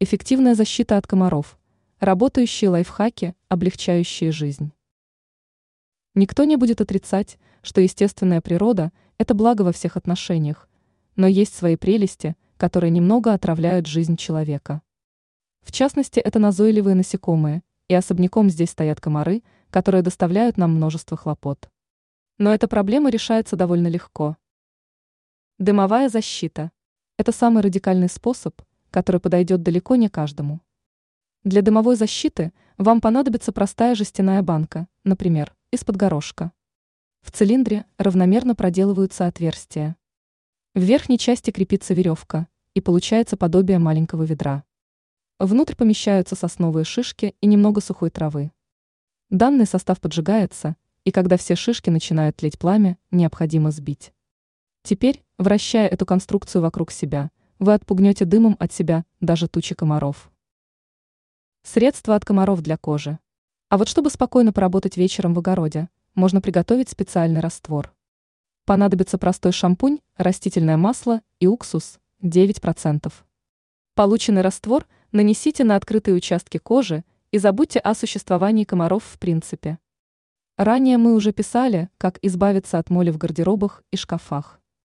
Эффективная защита от комаров. Работающие лайфхаки, облегчающие жизнь. Никто не будет отрицать, что естественная природа – это благо во всех отношениях, но есть свои прелести, которые немного отравляют жизнь человека. В частности, это назойливые насекомые, и особняком здесь стоят комары, которые доставляют нам множество хлопот. Но эта проблема решается довольно легко. Дымовая защита – это самый радикальный способ, который подойдет далеко не каждому. Для дымовой защиты вам понадобится простая жестяная банка, например, из-под горошка. В цилиндре равномерно проделываются отверстия. В верхней части крепится веревка, и получается подобие маленького ведра. Внутрь помещаются сосновые шишки и немного сухой травы. Данный состав поджигается, и когда все шишки начинают тлеть пламя, необходимо сбить. Теперь, вращая эту конструкцию вокруг себя, вы отпугнете дымом от себя даже тучи комаров. Средства от комаров для кожи. А вот чтобы спокойно поработать вечером в огороде, можно приготовить специальный раствор. Понадобится простой шампунь, растительное масло и уксус 9%. Полученный раствор нанесите на открытые участки кожи и забудьте о существовании комаров в принципе. Ранее мы уже писали, как избавиться от моли в гардеробах и шкафах.